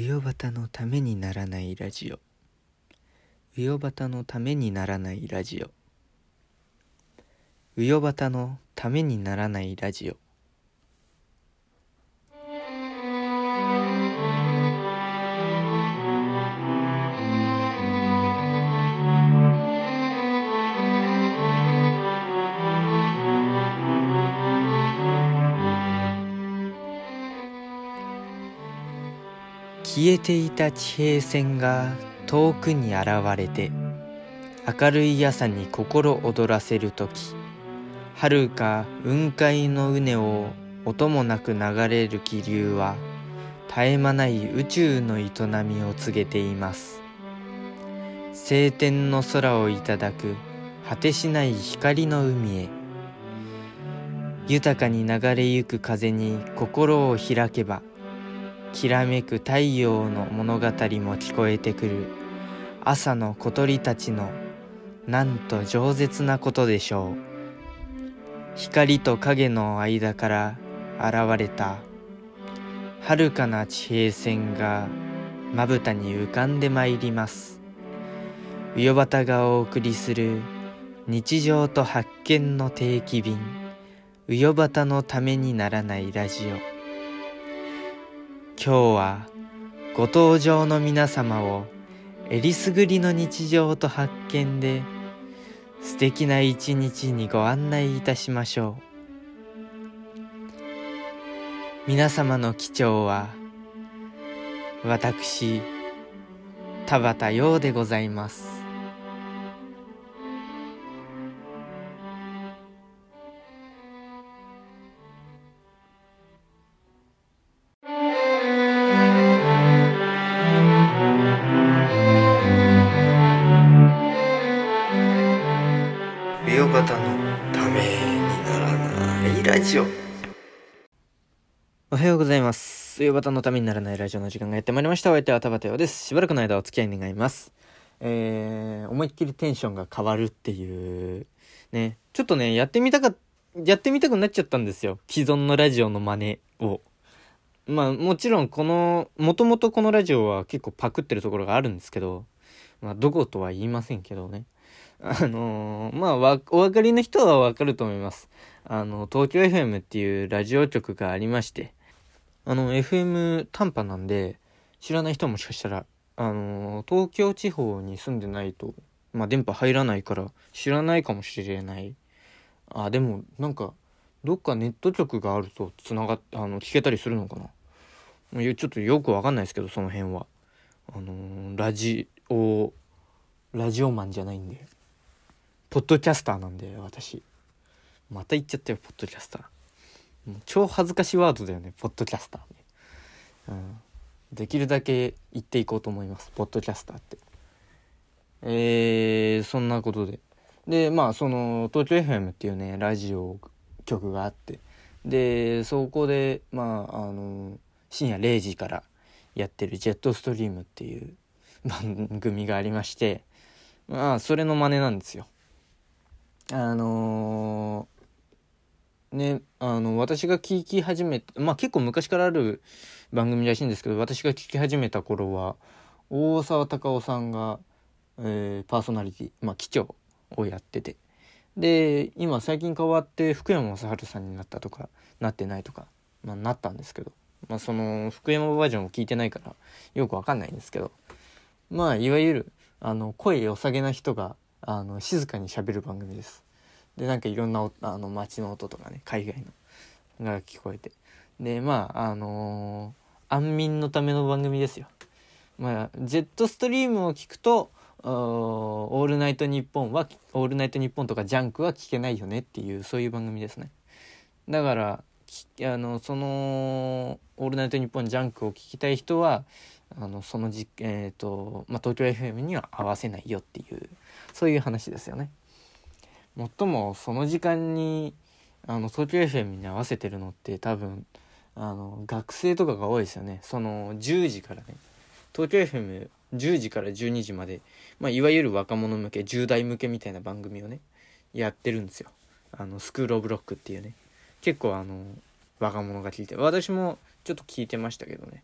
うよばたのためにならないラジオ。うよばたのためにならないラジオ。うよばたのためにならないラジオ。消えていた地平線が遠くに現れて明るい朝に心躍らせる時遥か雲海の畝を音もなく流れる気流は絶え間ない宇宙の営みを告げています。晴天の空をいただく果てしない光の海へ。豊かに流れゆく風に心を開けばきらめく太陽の物語も聞こえてくる。朝の小鳥たちのなんと饒舌なことでしょう。光と影の間から現れた。遥かな地平線がまぶたに浮かんでまいります。うよばたがお送りする。日常と発見の定期便。うよばたのためにならないラジオ。今日はご登場の皆様をえりすぐりの日常と発見で素敵な一日にご案内いたしましょう。皆様の貴重は私田畑陽でございます。ジオおはようございます。美容方のためにならないラジオの時間がやってまいりました。お相手は田畑陽です。しばらくの間お付き合い願います。えー、思いっきりテンションが変わるっていうね。ちょっとねやってみたかやってみたくなっちゃったんですよ。既存のラジオの真似を。まあもちろんこのもともとこのラジオは結構パクってるところがあるんですけど。まあどことは言いませんけどね。あのーまあわ、お分かりの人はわかると思います。あの、東京 FM っていうラジオ局がありまして、あの、FM 短波なんで、知らない人もしかしたら、あの東京地方に住んでないと、まあ、電波入らないから、知らないかもしれない。あ、でも、なんか、どっかネット局があると、つながっ、あの、聞けたりするのかな。ちょっとよくわかんないですけど、その辺は。あのラジオ、ラジオマンじゃないんで。ポッドキャスターなんで私また言っちゃったよポッドキャスター。超恥ずかしいワードだよねポッドキャスターうん。できるだけ言っていこうと思いますポッドキャスターって。えー、そんなことで。でまあその東京 FM っていうねラジオ局があって。でそこでまああの深夜0時からやってるジェットストリームっていう番組がありまして。まあそれの真似なんですよ。あのーね、あの、私が聞き始め、まあ結構昔からある番組らしいんですけど、私が聞き始めた頃は、大沢たかおさんが、えーパーソナリティ、まあ機長をやってて。で、今最近変わって福山雅治さんになったとか、なってないとか、まあなったんですけど、まあその福山バージョンを聞いてないから、よくわかんないんですけど、まあいわゆる、あの、声良さげな人が、あの静かに喋る番組ですでなんかいろんなあの街の音とかね海外のが聞こえて。でまああのー安眠のための番組ですよ。まあジェットストリームを聞くとオールナイトニッポンはオールナイトニッポンとかジャンクは聞けないよねっていうそういう番組ですね。だからあのその「オールナイトニッポン」ジャンクを聞きたい人はあのそのじ、えーとまあ、東京 FM には合わせないよっていうそういう話ですよね。もっともその時間にあの東京 FM に合わせてるのって多分あの学生とかが多いですよね。その10時からね。東京 FM10 時から12時まで、まあ、いわゆる若者向け10代向けみたいな番組をねやってるんですよ。あのスクール・オブ・ロックっていうね。結構あの若者が聞いて。私もちょっと聞いてましたけどね。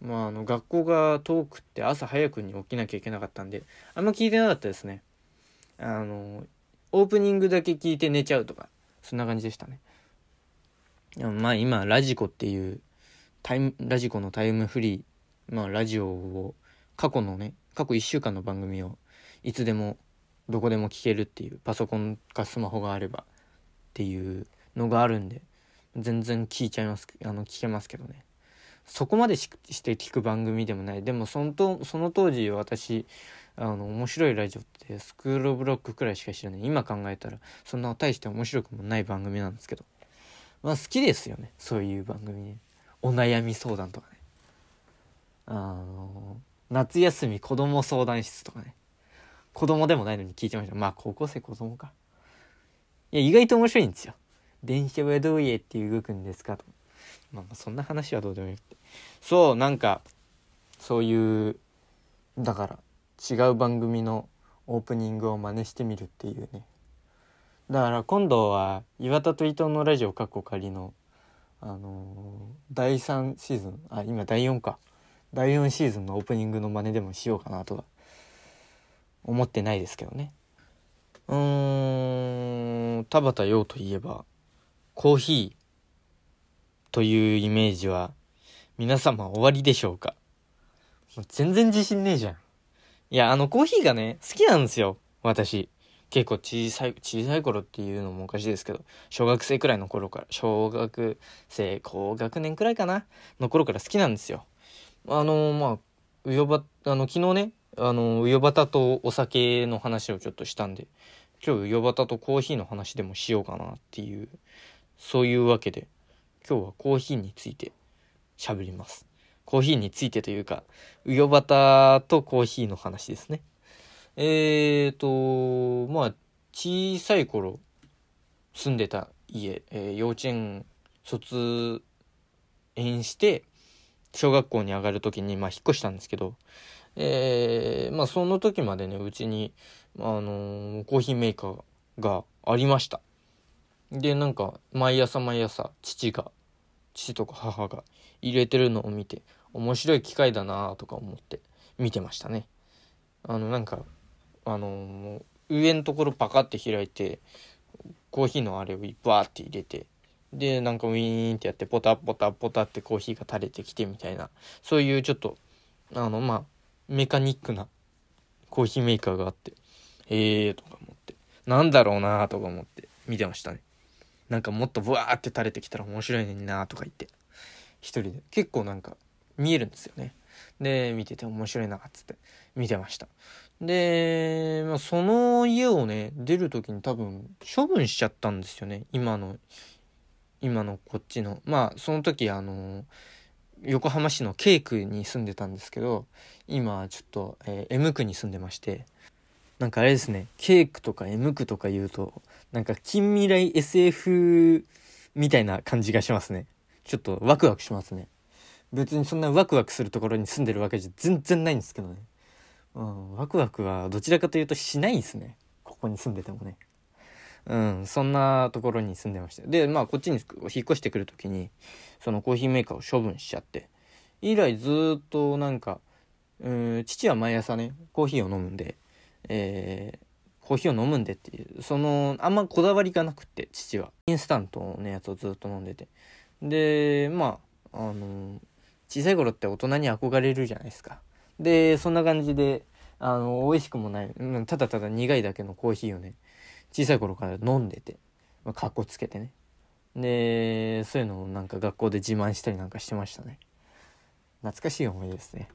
まあ、あの学校が遠くって朝早くに起きなきゃいけなかったんであんま聞いてなかったですね。あのオープニングだけ聞いて寝ちゃうとかそんな感じでしたね。でもまあ今ラジコっていうタイムラジコのタイムフリーまあラジオを過去のね過去1週間の番組をいつでもどこでも聞けるっていうパソコンかスマホがあればっていうのがあるんで全然聞いちゃいますあの聞けますけどね。そこまでして聞く番組でもない。でもそのとその当時私あの面白いラジオってスクール・ブ・ロックくらいしか知らない。今考えたらそんな大して面白くもない番組なんですけど。まあ好きですよね。そういう番組ねお悩み相談とかね。あの夏休み子供相談室とかね。子供でもないのに聞いてました。まあ高校生子供か。いや意外と面白いんですよ。電車はどうやって動くんですかと。まあ、そんな話はどうでもよくて。そうなんかそういうだから違う番組のオープニングを真似してみるっていうね。だから今度は岩田と伊藤のラジオかっこ仮のあのー、第3シーズンあ今第4か。第4シーズンのオープニングの真似でもしようかなとは思ってないですけどね。うーん田畑陽といえばコーヒーというイメージは皆様終わりでしょうか？全然自信ねえじゃん。いや、あのコーヒーがね、好きなんですよ。私。結構小さい、小さい頃っていうのもおかしいですけど、小学生くらいの頃から、小学生、高学年くらいかなの頃から好きなんですよ。あの、まあ、うよば、あの、昨日ね、あの、うよばたとお酒の話をちょっとしたんで、今日うよばたとコーヒーの話でもしようかなっていう、そういうわけで、今日はコーヒーについて喋ります。コーヒーについてというか、うよばたとコーヒーの話ですね。えーと、まあ、小さい頃住んでた家、えー、幼稚園卒園して、小学校に上がる時に、まあ、引っ越したんですけど、えー、まあ、その時までね、うちに、あのー、コーヒーメーカーがありました。で、なんか、毎朝毎朝、父が、父とか母が入れてるのを見て、面白い機械だなとか思って見てましたね。あの、なんか、あの上のところパカって開いて、コーヒーのあれをバーって入れて、で、なんかウィーンってやって、ポタポタポタってコーヒーが垂れてきてみたいな、そういうちょっと、あの、まあ、メカニックなコーヒーメーカーがあって、えーとか思って、なんだろうなとか思って見てましたね。なんかもっとブワーって垂れてきたら面白いのになとか言って一人で。結構なんか見えるんですよね。で見てて面白いなっつって。見てました。で、まあ、その家をね出る時に多分処分しちゃったんですよね。今の今のこっちの。まあその時あの横浜市の K 区に住んでたんですけど今ちょっと、えー、M 区に住んでまして。なんかあれですね、ケークとか M 区とか言うと、なんか近未来 SF みたいな感じがしますね。ちょっとワクワクしますね。別にそんなワクワクするところに住んでるわけじゃ全然ないんですけどね。うん、ワクワクはどちらかというとしないんですね。ここに住んでてもね。うん、そんなところに住んでました。で、まあこっちに引っ越してくる時に、そのコーヒーメーカーを処分しちゃって、以来ずっとなんか、うん、父は毎朝ね、コーヒーを飲むんで、えー、コーヒーを飲むんでっていう、その、あんまこだわりがなくって、父は。インスタントのやつをずっと飲んでて。で、まあ、あの、小さい頃って大人に憧れるじゃないですか。で、そんな感じで、あの、美味しくもない、ただただ苦いだけのコーヒーをね、小さい頃から飲んでて、ま、かっこつけてね。で、そういうのをなんか学校で自慢したりなんかしてましたね。懐かしい思い出ですね。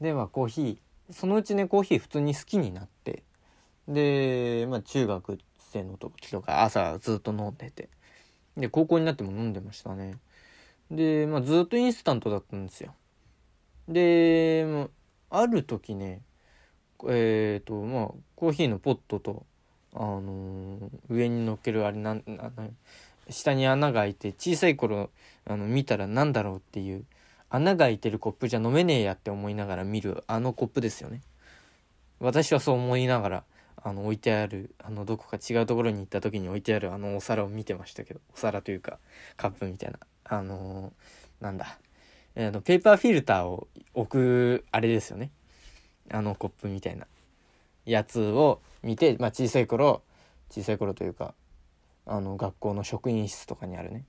で、まあコーヒー、そのうちねコーヒー普通に好きになってで、まあ、中学生の時とか朝ずっと飲んでてで高校になっても飲んでましたねで、まあ、ずっとインスタントだったんですよで、あ、る時ねえっ、ー、とまあコーヒーのポットとあのー、上に乗っけるあれなん下に穴が開いて小さい頃あの見たら何だろうっていう穴が開いてるコップじゃ飲めねえやって思いながら見るあのコップですよね。私はそう思いながら、あの置いてある、あのどこか違うところに行った時に置いてあるあのお皿を見てましたけど、お皿というかカップみたいな、あのー、なんだ、えー、のペーパーフィルターを置くあれですよね。あのコップみたいな。やつを見て、まあ、小さい頃小さい頃というかあの学校の職員室とかにあるね。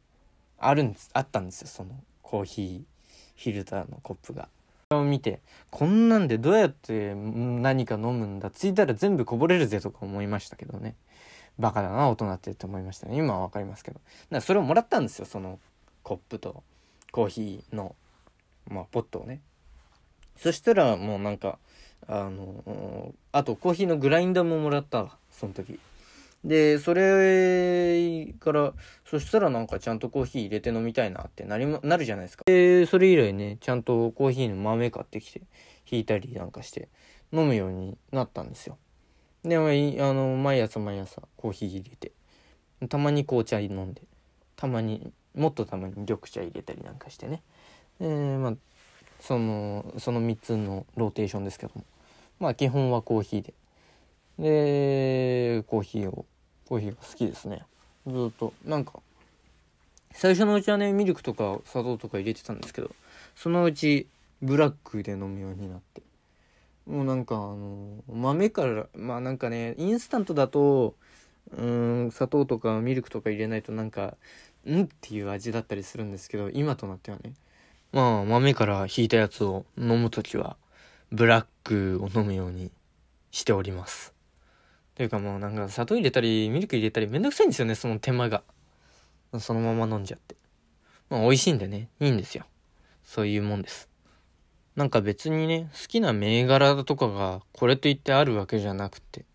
あるんですあったんですよそのコーヒーフィルターのコップが。を見てこんなんでどうやって何か飲むんだついたら全部こぼれるぜとか思いましたけどね。バカだな大人ってって思いましたね。今は分かりますけど。だからそれをもらったんですよそのコップとコーヒーのまあポットをね。そしたらもうなんかあのあとコーヒーのグラインダーももらったその時。でそれからそしたらなんかちゃんとコーヒー入れて飲みたいなってなりなるじゃないですか。でそれ以来ねちゃんとコーヒーの豆買ってきて引いたりなんかして飲むようになったんですよ。であの毎朝毎朝コーヒー入れてたまに紅茶飲んでたまにもっとたまに緑茶入れたりなんかしてね。えー、まあそのその3つのローテーションですけども。まあ基本はコーヒーで。でコーヒーをコーヒーが好きですね。ずっと。なんか最初のうちはねミルクとか砂糖とか入れてたんですけどそのうちブラックで飲むようになって。もうなんかあの豆からまあなんかねインスタントだとうん砂糖とかミルクとか入れないとなんかんっていう味だったりするんですけど今となってはね。まあ豆からひいたやつを飲む時はブラックを飲むようにしております。というかもうなんか砂糖入れたりミルク入れたりめんどくさいんですよねその手間が。そのまま飲んじゃって。まあ美味しいんでね。いいんですよ。そういうもんです。なんか別にね好きな銘柄とかがこれといってあるわけじゃなくて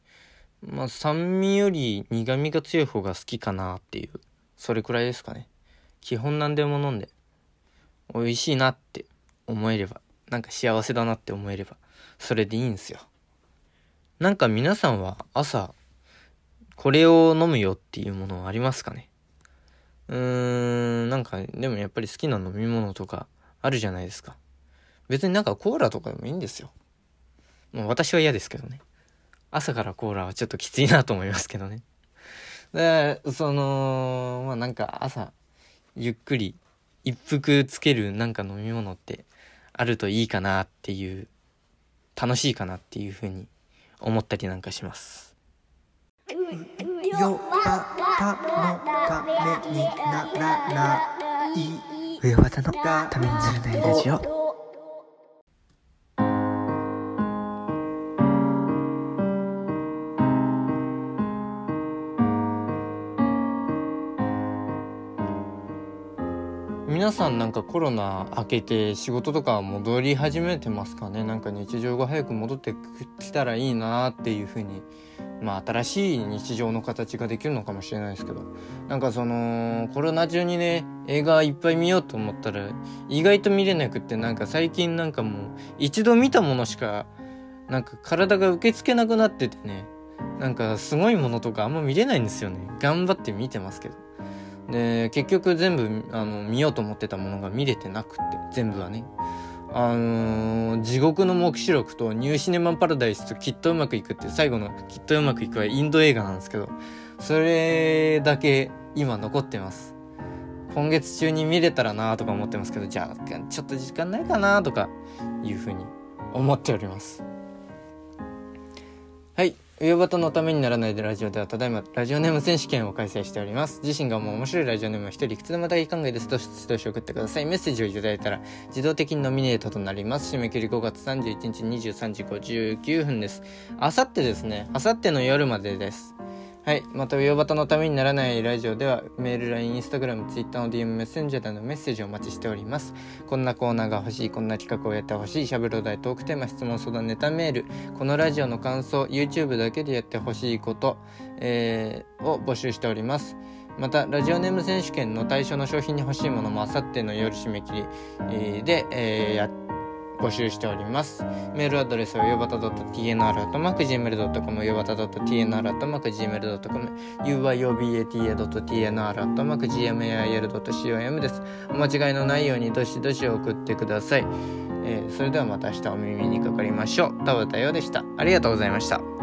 まあ酸味より苦味が強い方が好きかなっていう。それくらいですかね。基本何でも飲んで美味しいなって思えればなんか幸せだなって思えればそれでいいんですよ。なんか皆さんは朝、これを飲むよっていうものはありますかね？うーん、なんか、でもやっぱり好きな飲み物とかあるじゃないですか。別になんかコーラとかでもいいんですよ。もう私は嫌ですけどね。朝からコーラはちょっときついなと思いますけどね。で、その、まあなんか朝、ゆっくり一服つけるなんか飲み物ってあるといいかなっていう、楽しいかなっていうふうに思ったりなんかします。よばたのためにならない。上技のためにならないラジオ。皆さんなんかコロナ明けて仕事とか戻り始めてますかね？なんか日常が早く戻ってきたらいいなっていうふうに。まあ新しい日常の形ができるのかもしれないですけど。なんかそのコロナ中にね映画いっぱい見ようと思ったら意外と見れなくってなんか最近なんかもう一度見たものしかなんか体が受け付けなくなっててね。なんかすごいものとかあんま見れないんですよね。頑張って見てますけど。で結局全部あの見ようと思ってたものが見れてなくって全部はね。あのー、地獄の黙示録とニューシネマパラダイスときっとうまくいくって最後のきっとうまくいくはインド映画なんですけどそれだけ今残ってます。今月中に見れたらなとか思ってますけどじゃあちょっと時間ないかなとかいうふうに思っております。夕方のためにならないでラジオではただいまラジオネーム選手権を開催しております。自身がもう面白いラジオネームを一人いくつでも大考えです。どしどし送ってください。メッセージをいただいたら自動的にノミネートとなります。締め切り5月31日23時59分です。あさってですね。あさっての夜までです。はい。また、ウヨバタのためにならないラジオでは、メール、LINE、インスタグラム、ツイッターの DM、メッセンジャーでのメッセージをお待ちしております。こんなコーナーが欲しい、こんな企画をやってほしい、しゃべるお題、トークテーマ、質問、相談、ネタメール、このラジオの感想、YouTube だけでやってほしいこと、えー、を募集しております。また、ラジオネーム選手権の対象の商品に欲しいものもあさっての夜締め切り、えー、で、えー、やって募集しております。メールアドレスはよばた .tnr.gmail.com よばた .tnr.gmail.com uyobata.tnr.gmail.com です。お間違いのないようにどしどし送ってください。えー、それではまた明日お耳にかかりましょう。田畑よでした。ありがとうございました。